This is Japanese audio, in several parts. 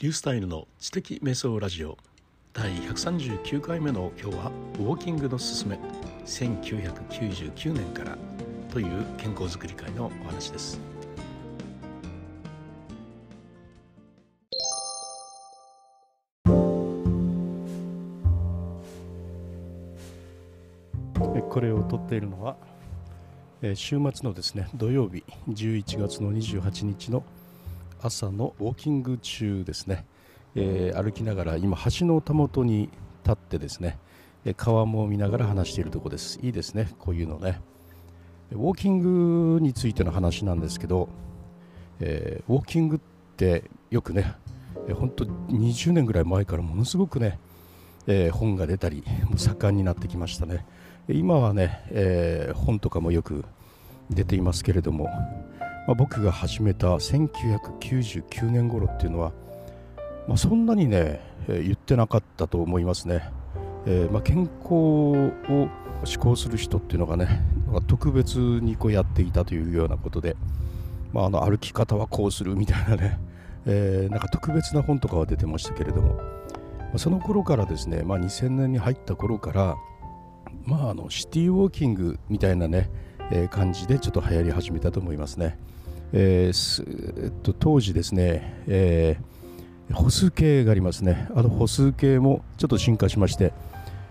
リュースタイルの知的瞑想ラジオ。第139回目の今日はウォーキングのすすめ。1999年からという健康づくり会のお話です。これを撮っているのは週末のですね土曜日11月の28日の朝のウォーキング中ですね、えー、歩きながら今橋のたもとに立ってですね。川も見ながら話しているところです。いいですね。こういうのね。ウォーキングについての話なんですけど、えー、ウォーキングってよくね本当20年ぐらい前からものすごくね、えー、本が出たり盛んになってきましたね。今はね、えー、本とかもよく出ていますけれどもまあ、僕が始めた1999年頃っていうのは、まあ、そんなにね、え、言ってなかったと思いますね、えー、まあ、健康を志向する人っていうのがね特別にこうやっていたというようなことで、まあ、あの歩き方はこうするみたいなね、えー、なんか特別な本とかは出てましたけれども、ま、その頃からですね、まあ、2000年に入った頃から、まあ、あのシティウォーキングみたいなね、えー、感じでちょっと流行り始めたと思いますね。えー、っと、当時ですね、えー、歩数計がありますね。あの歩数計もちょっと進化しまして、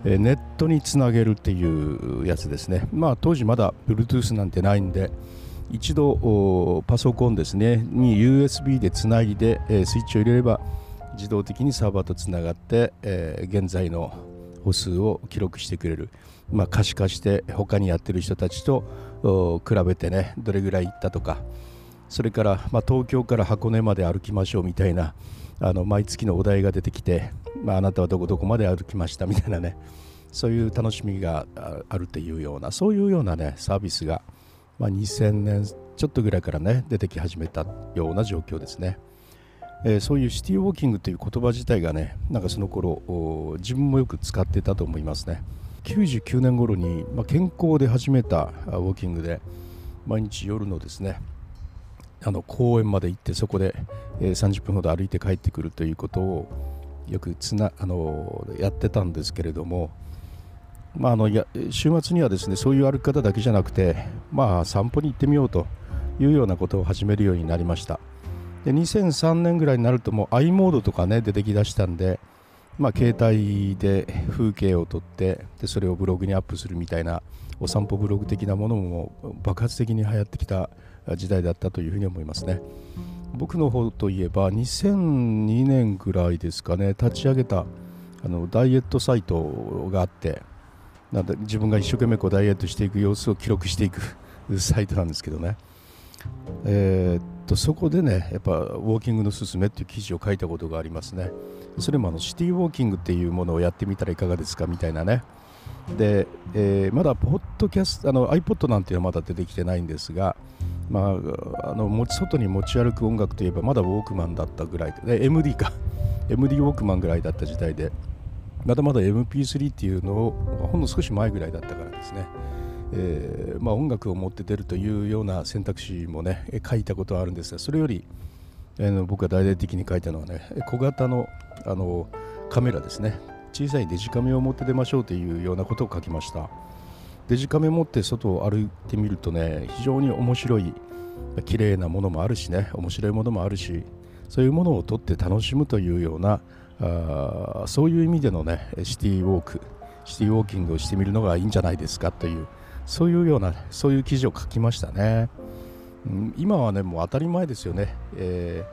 えー、ネットにつなげるっていうやつですね。まあ当時まだ Bluetooth なんてないんで、一度パソコンですねに USB でつないで、えー、スイッチを入れれば自動的にサーバーとつながって、えー、現在の歩数を記録してくれる、まあ、可視化して他にやってる人たちと比べてねどれぐらい行ったとかそれから、ま、東京から箱根まで歩きましょうみたいなあの毎月のお題が出てきて、まあ、あなたはどこどこまで歩きました？みたいなね。そういう楽しみがあるというようなそういうようなねサービスが、ま、2000年ちょっとぐらいからね出てき始めたような状況ですね、えー、そういうシティウォーキングという言葉自体がねなんかその頃自分もよく使ってたと思いますね。99年頃に、まあ、健康で始めたウォーキングで毎日夜のですねあの公園まで行ってそこで、え、30分ほど歩いて帰ってくるということをよくつなあのやってたんですけれども、まあ、あのや週末にはですねそういう歩き方だけじゃなくて、まあ、散歩に行ってみようというようなことを始めるようになりました。で2003年ぐらいになるともう i モードとかね出てきだしたんで、まあ、携帯で風景を撮ってでそれをブログにアップするみたいなお散歩ブログ的なものも爆発的に流行ってきた時代だったというふうに思いますね。僕の方といえば2002年ぐらいですかね立ち上げたあのダイエットサイトがあってなんで自分が一生懸命こうダイエットしていく様子を記録していく サイトなんですけどね。えー、っとそこでねやっぱウォーキングのすすめっていう記事を書いたことがありますね。それもあのシティウォーキングっていうものをやってみたらいかがですかみたいなね。で、えー、まだポッドキャストあの iPod なんていうのはまだ出てきてないんですがまあ、あの持ち外に持ち歩く音楽といえばまだウォークマンだったぐらいで MD か。MD ウォークマンぐらいだった時代でまだまだ MP3 っていうのをほんの少し前ぐらいだったからですね、えーまあ、音楽を持って出るというような選択肢もね書いたことはあるんですがそれより、えー、僕が大々的に書いたのはね小型のあのカメラですね。小さいデジカメを持って出ましょうというようなことを書きました。デジカメ持って外を歩いてみるとね非常に面白い綺麗なものもあるしね面白いものもあるしそういうものを撮って楽しむというようなあそういう意味でのねシティウォークシティウォーキングをしてみるのがいいんじゃないですかというそういうようなそういう記事を書きましたね、うん、今はねもう当たり前ですよね、え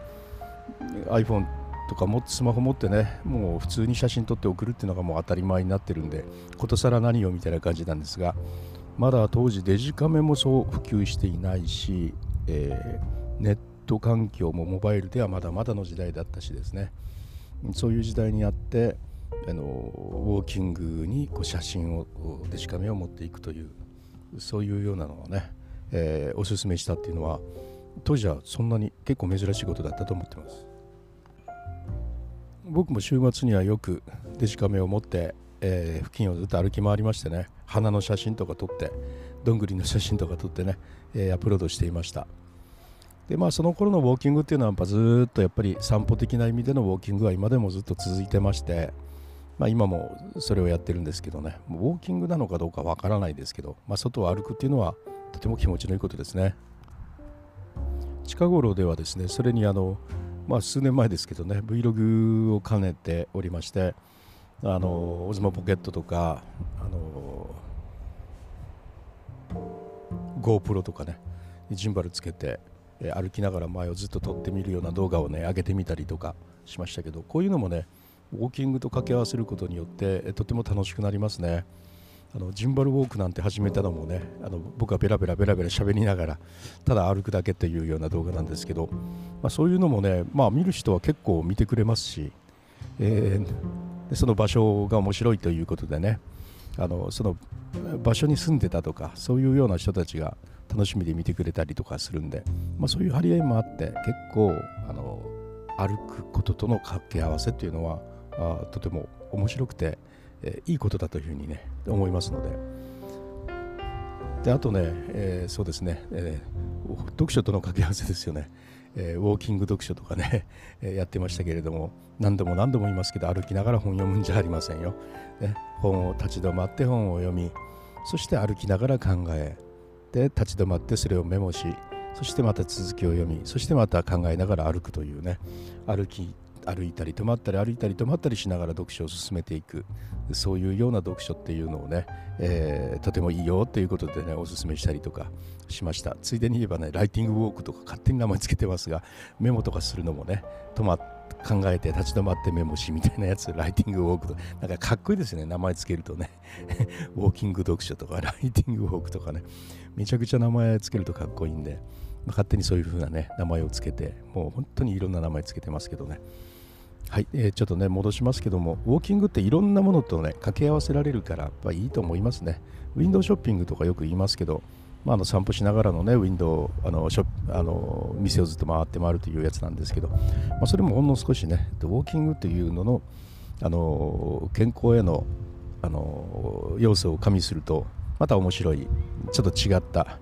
ー、iPhone とかもスマホ持ってねもう普通に写真撮って送るっていうのがもう当たり前になってるんでことさら何をみたいな感じなんですがまだ当時デジカメもそう普及していないし、えー、ネット環境もモバイルではまだまだの時代だったしですねそういう時代にあってあのウォーキングにこう写真をデジカメを持っていくというそういうようなのをね、えー、おすすめしたっていうのは当時はそんなに結構珍しいことだったと思ってます。僕も週末にはよくデジカメを持って、えー、付近をずっと歩き回りましてね花の写真とか撮ってどんぐりの写真とか撮ってね、えー、アップロードしていました。でまあその頃のウォーキングっていうのはやっぱずっとやっぱり散歩的な意味でのウォーキングは今でもずっと続いてまして、まあ、今もそれをやってるんですけどね。ウォーキングなのかどうかわからないですけど、まあ、外を歩くっていうのはとても気持ちのいいことですね。近頃ではですねそれにあの、まあ、数年前ですけどね Vlog を兼ねておりましてあのオズモポケットとかあの GoPro とかねジンバルつけて歩きながら前をずっと撮ってみるような動画をね上げてみたりとかしましたけどこういうのもねウォーキングと掛け合わせることによってとても楽しくなりますね。あのジンバルウォークなんて始めたのもねあの僕はベラベラベラベラ喋りながらただ歩くだけというような動画なんですけど、まあ、そういうのもね、まあ、見る人は結構見てくれますし、えー、その場所が面白いということでねあのその場所に住んでたとかそういうような人たちが楽しみで見てくれたりとかするんで、まあ、そういう張り合いもあって結構あの歩くこととの掛け合わせというのはあとても面白くて、えー、いいことだというふうにね思いますので。であとね、えー、そうですね、えー、読書との掛け合わせですよね、えウォーキング読書とかね、えやってましたけれども何度も何度も言いますけど歩きながら本読むんじゃありませんよ、ね、本を立ち止まって本を読みそして歩きながら考えで立ち止まってそれをメモしそしてまた続きを読みそしてまた考えながら歩くというね歩き歩いたり止まったり歩いたり止まったりしながら読書を進めていく。そういうような読書っていうのをね、えー、とてもいいよということでねおすすめしたりとかしました。ついでに言えばねライティングウォークとか勝手に名前つけてますがメモとかするのもね止まっ考えて立ち止まってメモしみたいなやつライティングウォークとなんかかっこいいですね名前つけるとね。ウォーキング読書とかライティングウォークとかね。めちゃくちゃ名前つけるとかっこいいんで。勝手にそういう風なね名前をつけてもう本当にいろんな名前つけてますけどね。はい、えー、ちょっとね戻しますけどもウォーキングっていろんなものとね掛け合わせられるからやっぱいいと思いますね。ウィンドウショッピングとかよく言いますけどまあ、あの散歩しながらのねウィンドウあのショあの店をずっと回って回るというやつなんですけど、まあ、それもほんの少しねウォーキングというののあの健康へのあの要素を加味するとまた面白いちょっと違った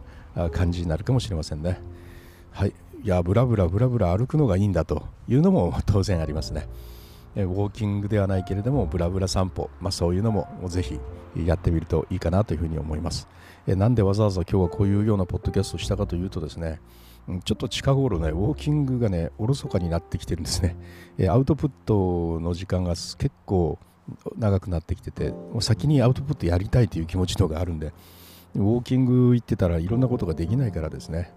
感じになるかもしれませんね。はいいやブラブラブラブラ歩くのがいいんだというのも 当然ありますね。ウォーキングではないけれどもブラブラ散歩、まあ、そういうのもぜひやってみるといいかなというふうに思います。えなんでわざわざ今日はこういうようなポッドキャストをしたかというとですねちょっと近頃ね、ウォーキングがね、おろそかになってきてるんですね。えアウトプットの時間が結構長くなってきてて、もう先にアウトプットやりたいという気持ちのがあるんで、ウォーキング行ってたらいろんなことができないからですね。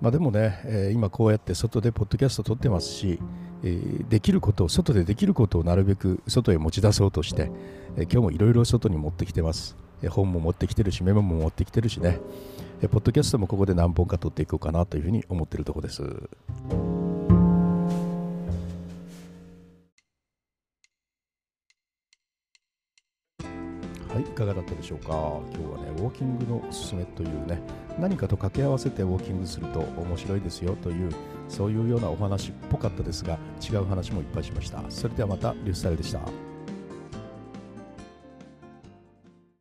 まあ、でもね、えー、今こうやって外でポッドキャスト撮ってますし、えー、できることを、外でできることをなるべく外へ持ち出そうとして、えー、今日もいろいろ外に持ってきてます。え本も持ってきてるし、メモも持ってきてるしね、えポッドキャストもここで何本か撮っていこうかなというふうに思ってるところです。はい、いかがだったでしょうか？今日はね、ウォーキングのおすすめというね、何かと掛け合わせてウォーキングすると面白いですよという、そういうようなお話っぽかったですが、違う話もいっぱいしました。それではまた、リュースタイルでした。